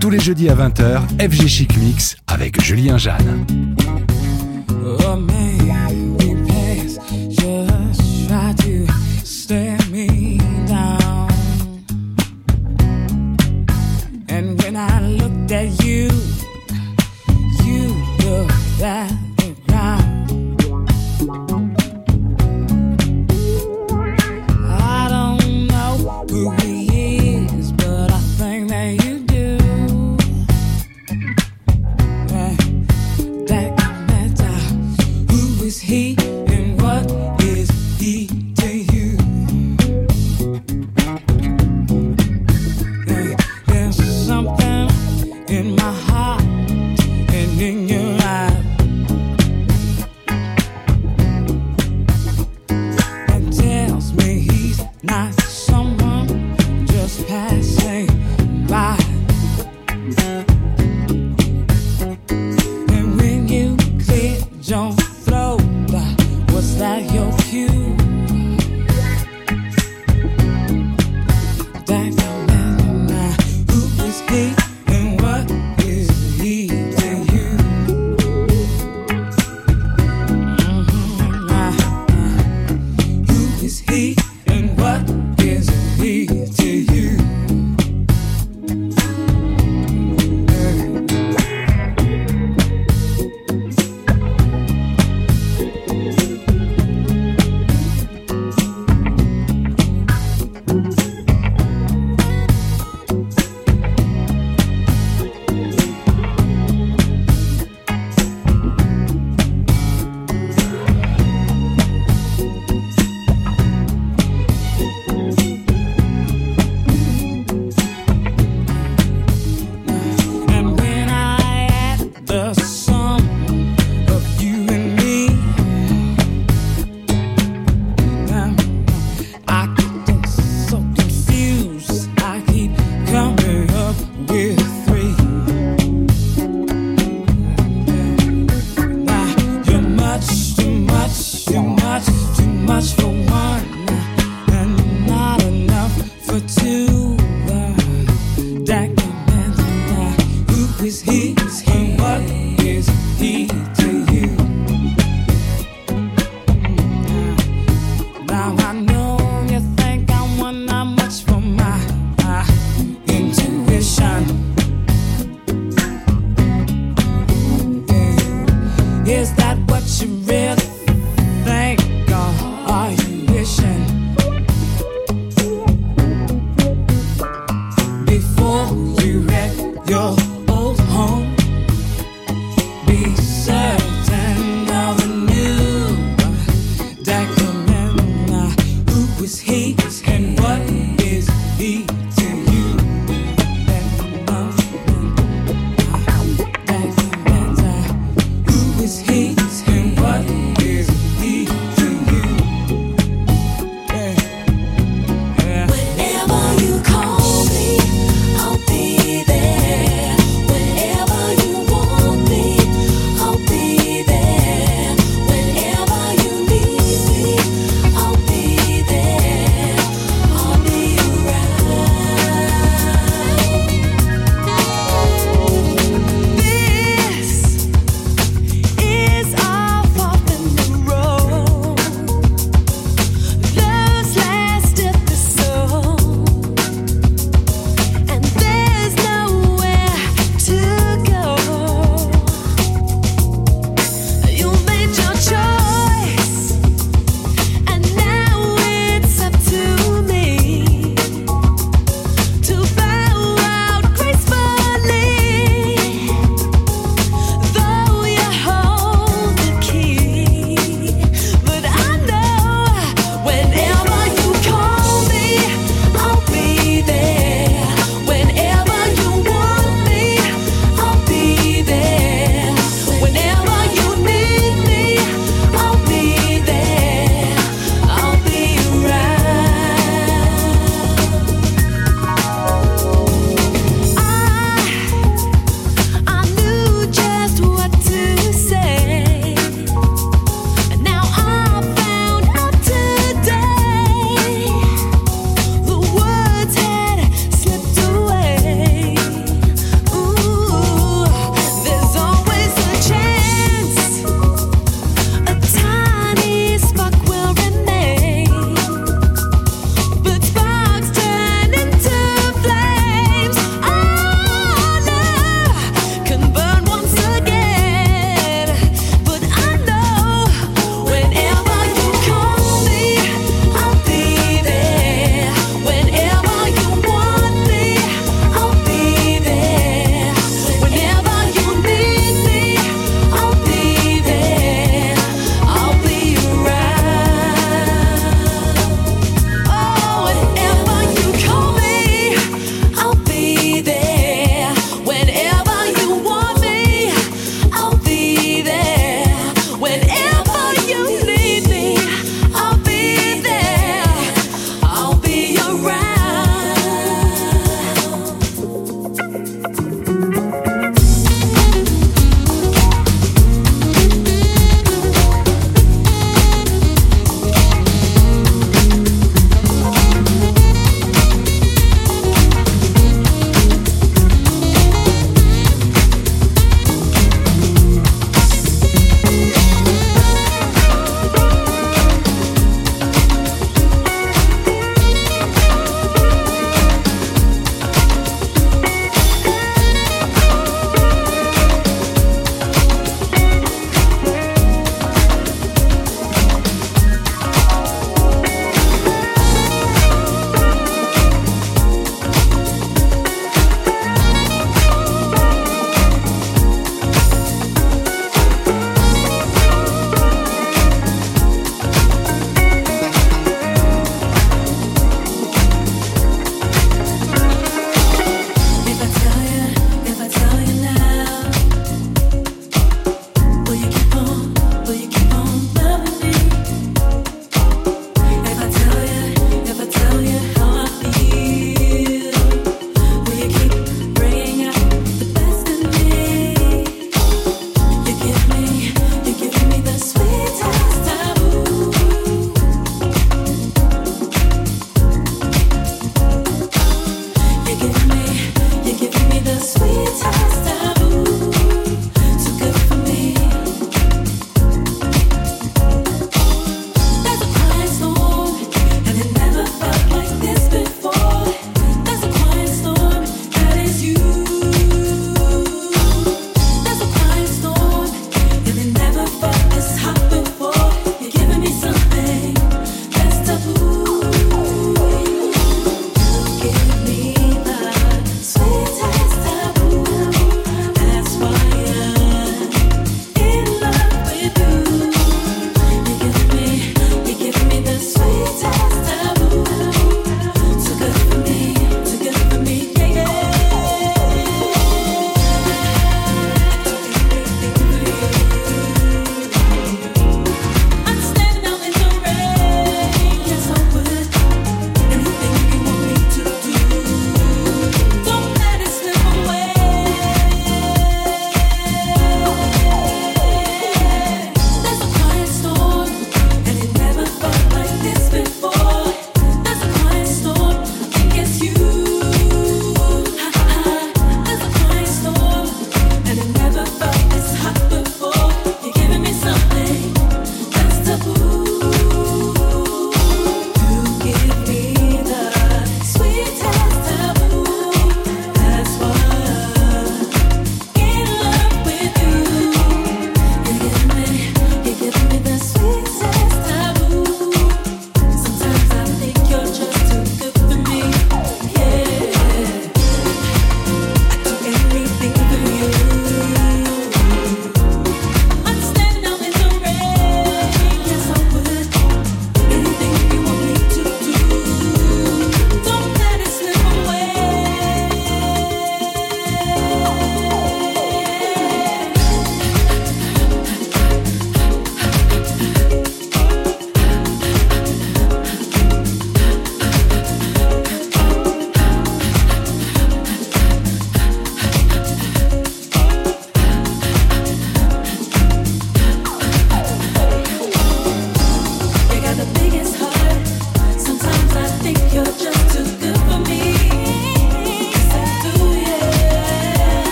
Tous les jeudis à 20h, FG Chic Mix avec Julien Jeanne. Oh,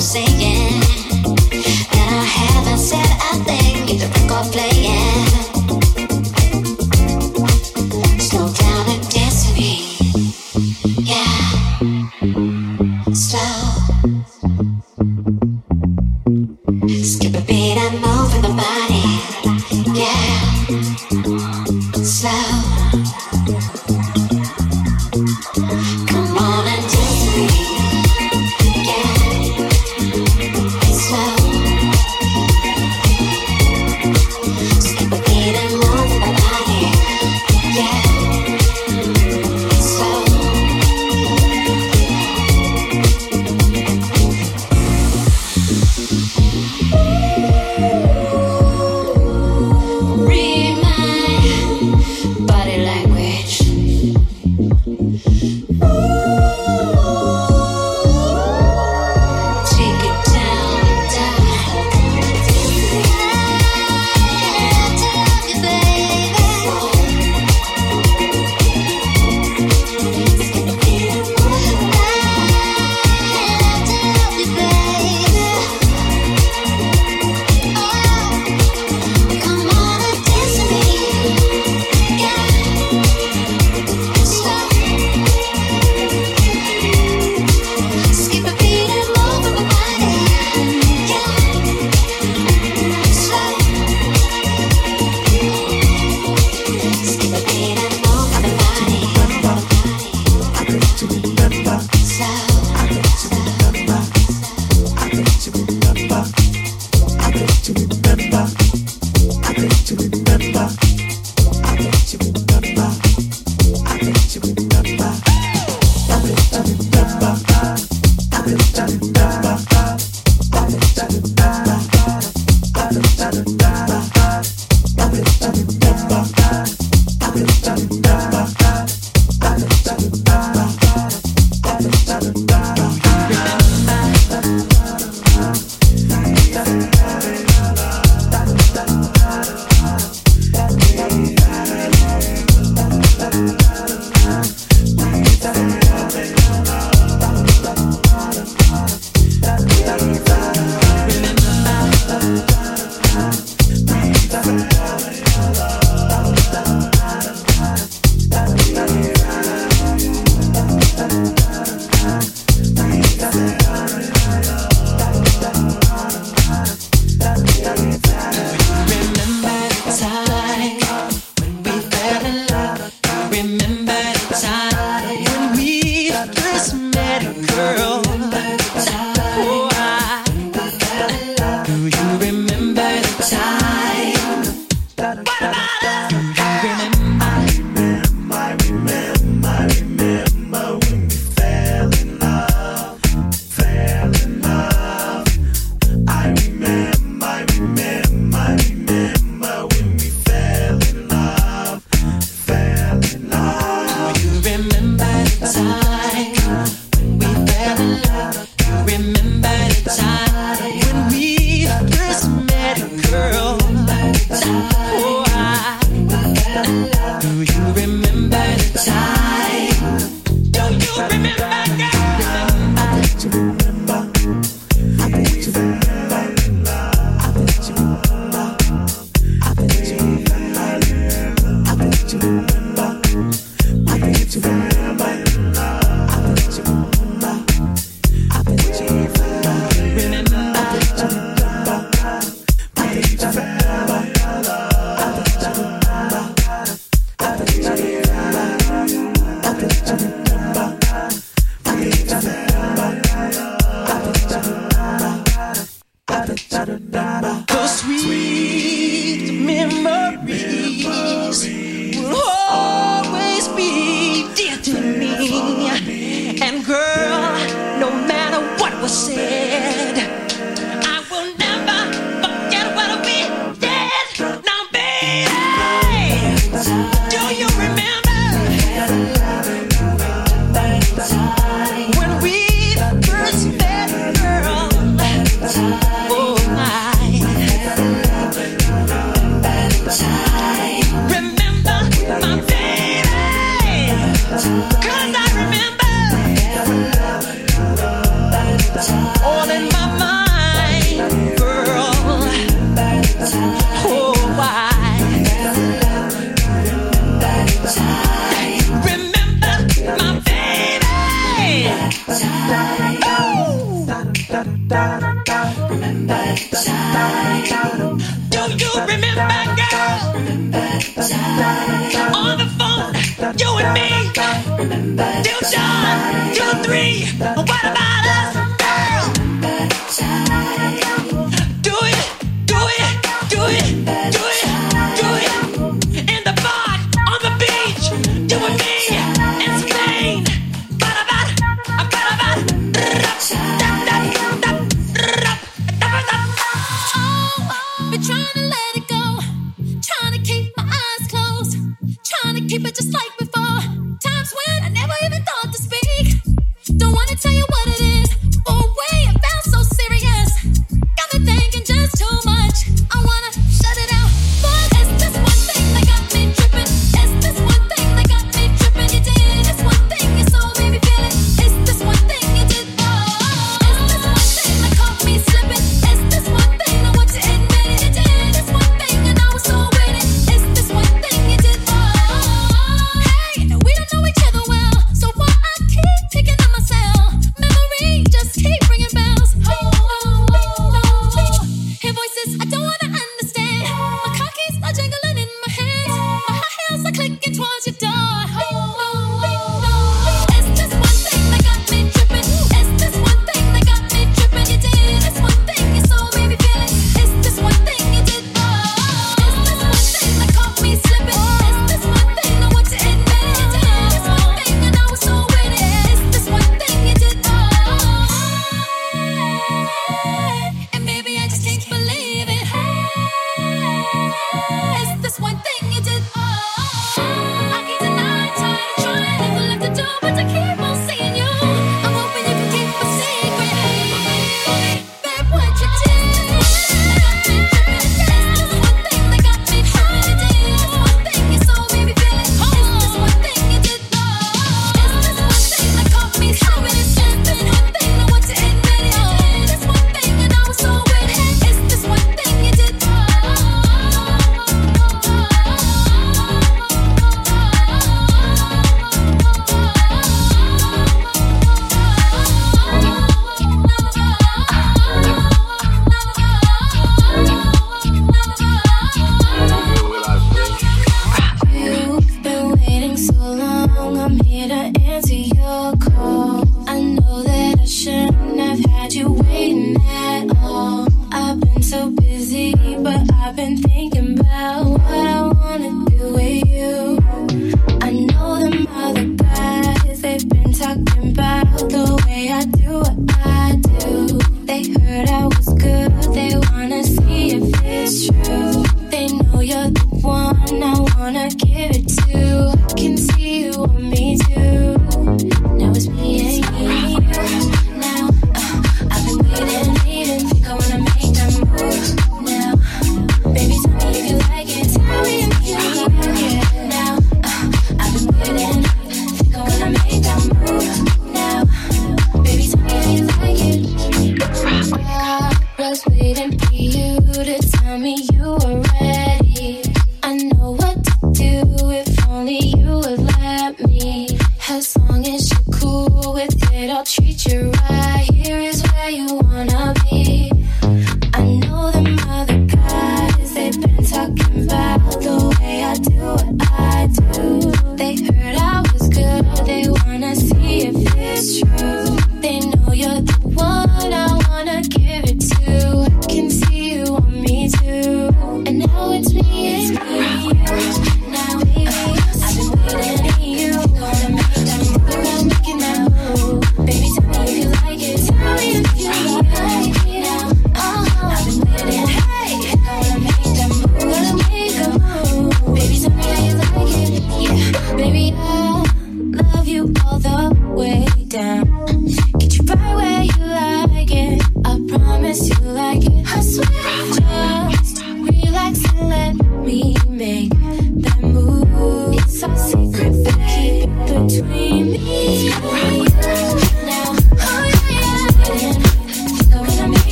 you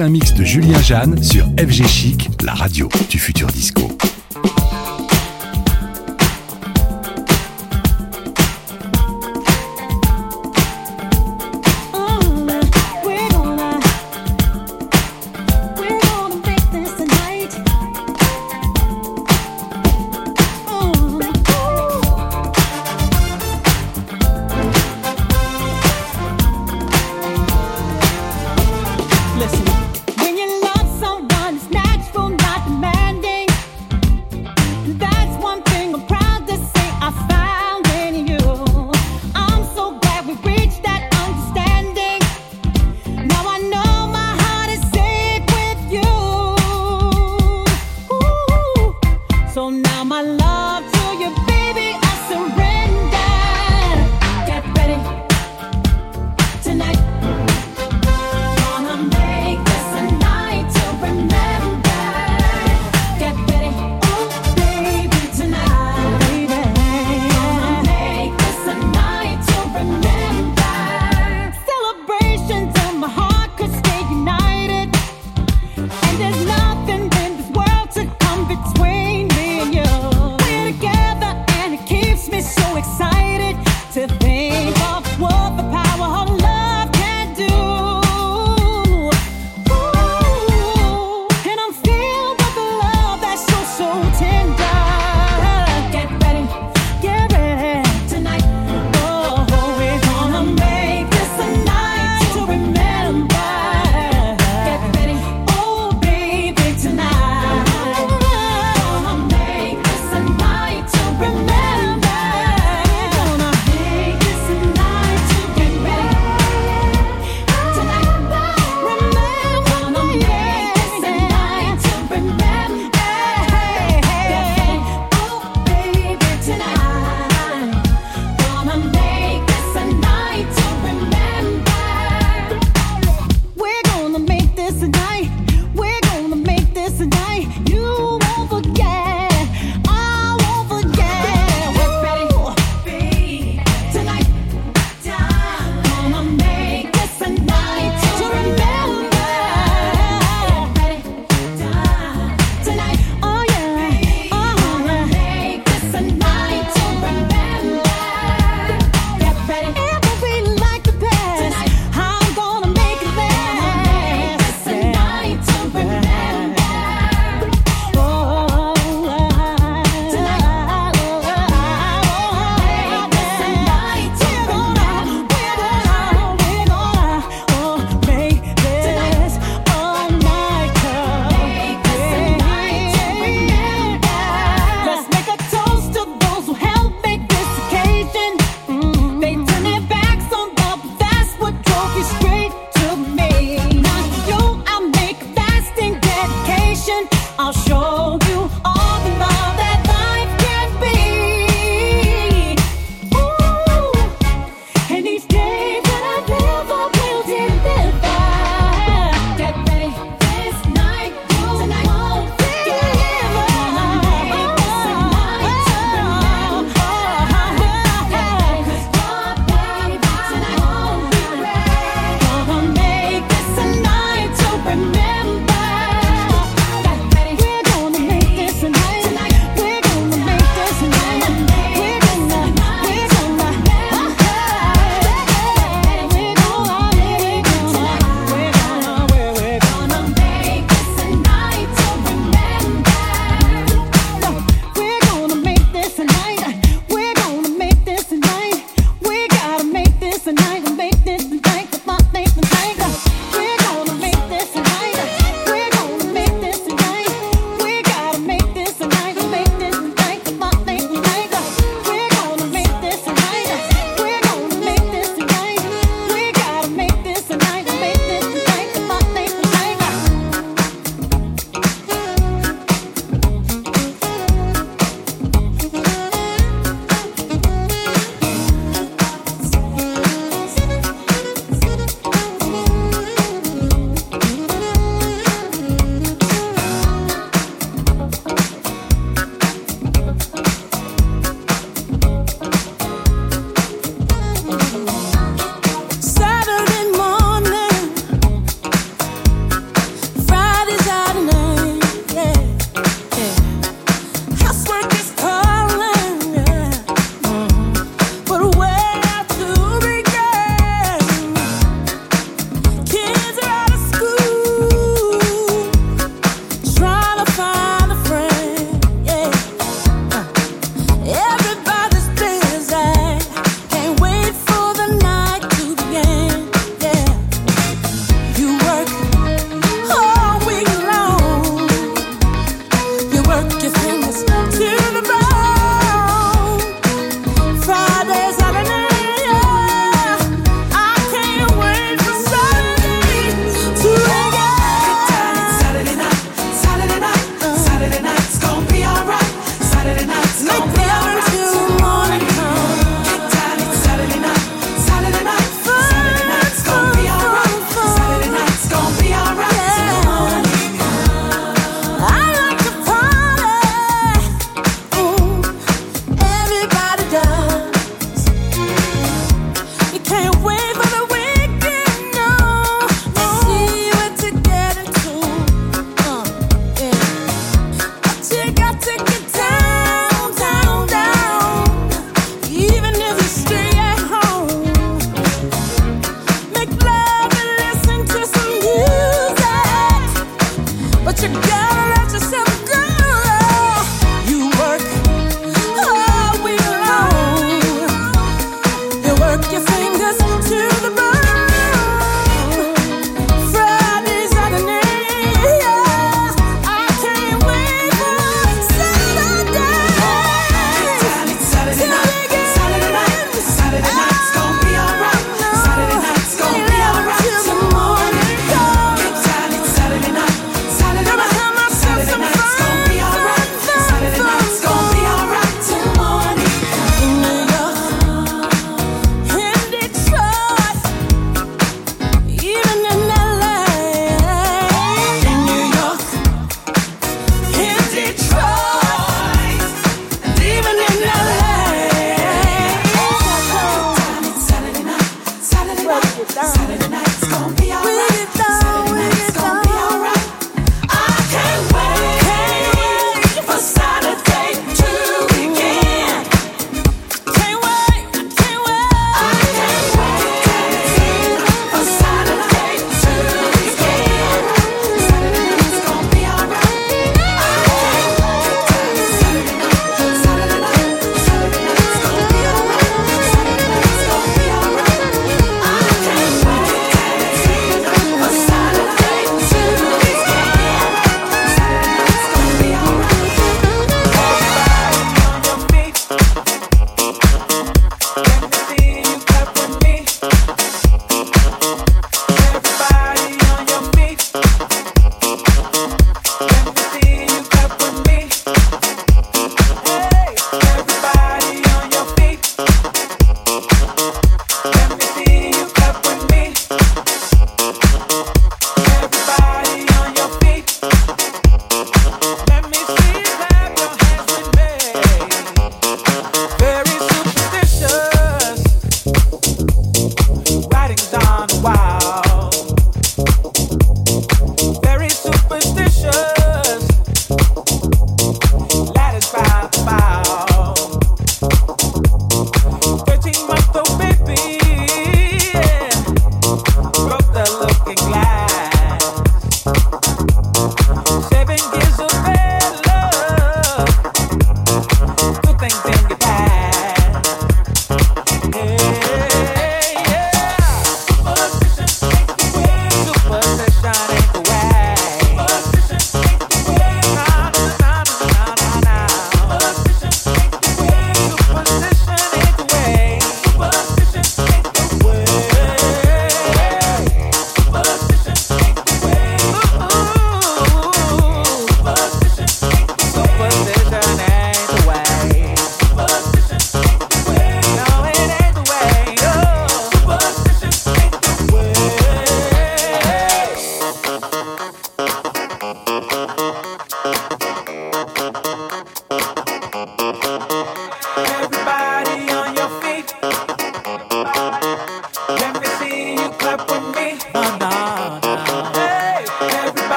un mix de Julien Jeanne sur FG Chic, la radio du futur disco.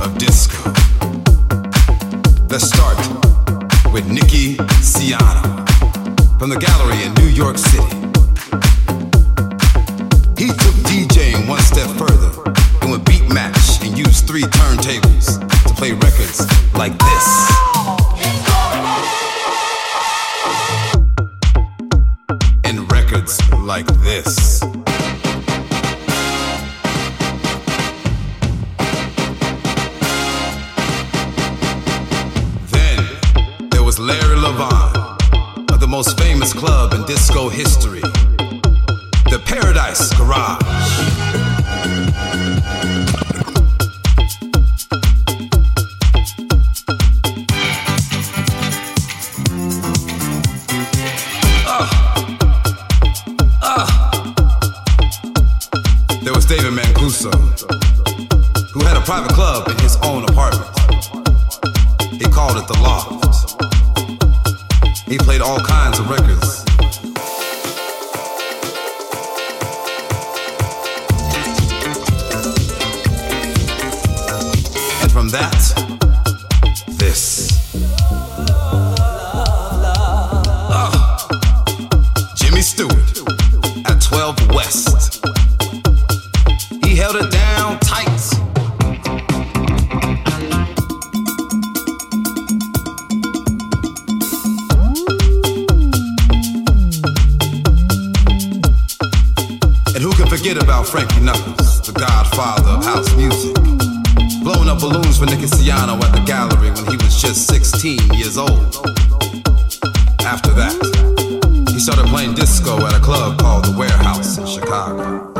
of disco. Let's start with from the gallery in New York City. He took DJing one step further and beat match and three turntables to play records like this. disco at a club called The Warehouse in Chicago.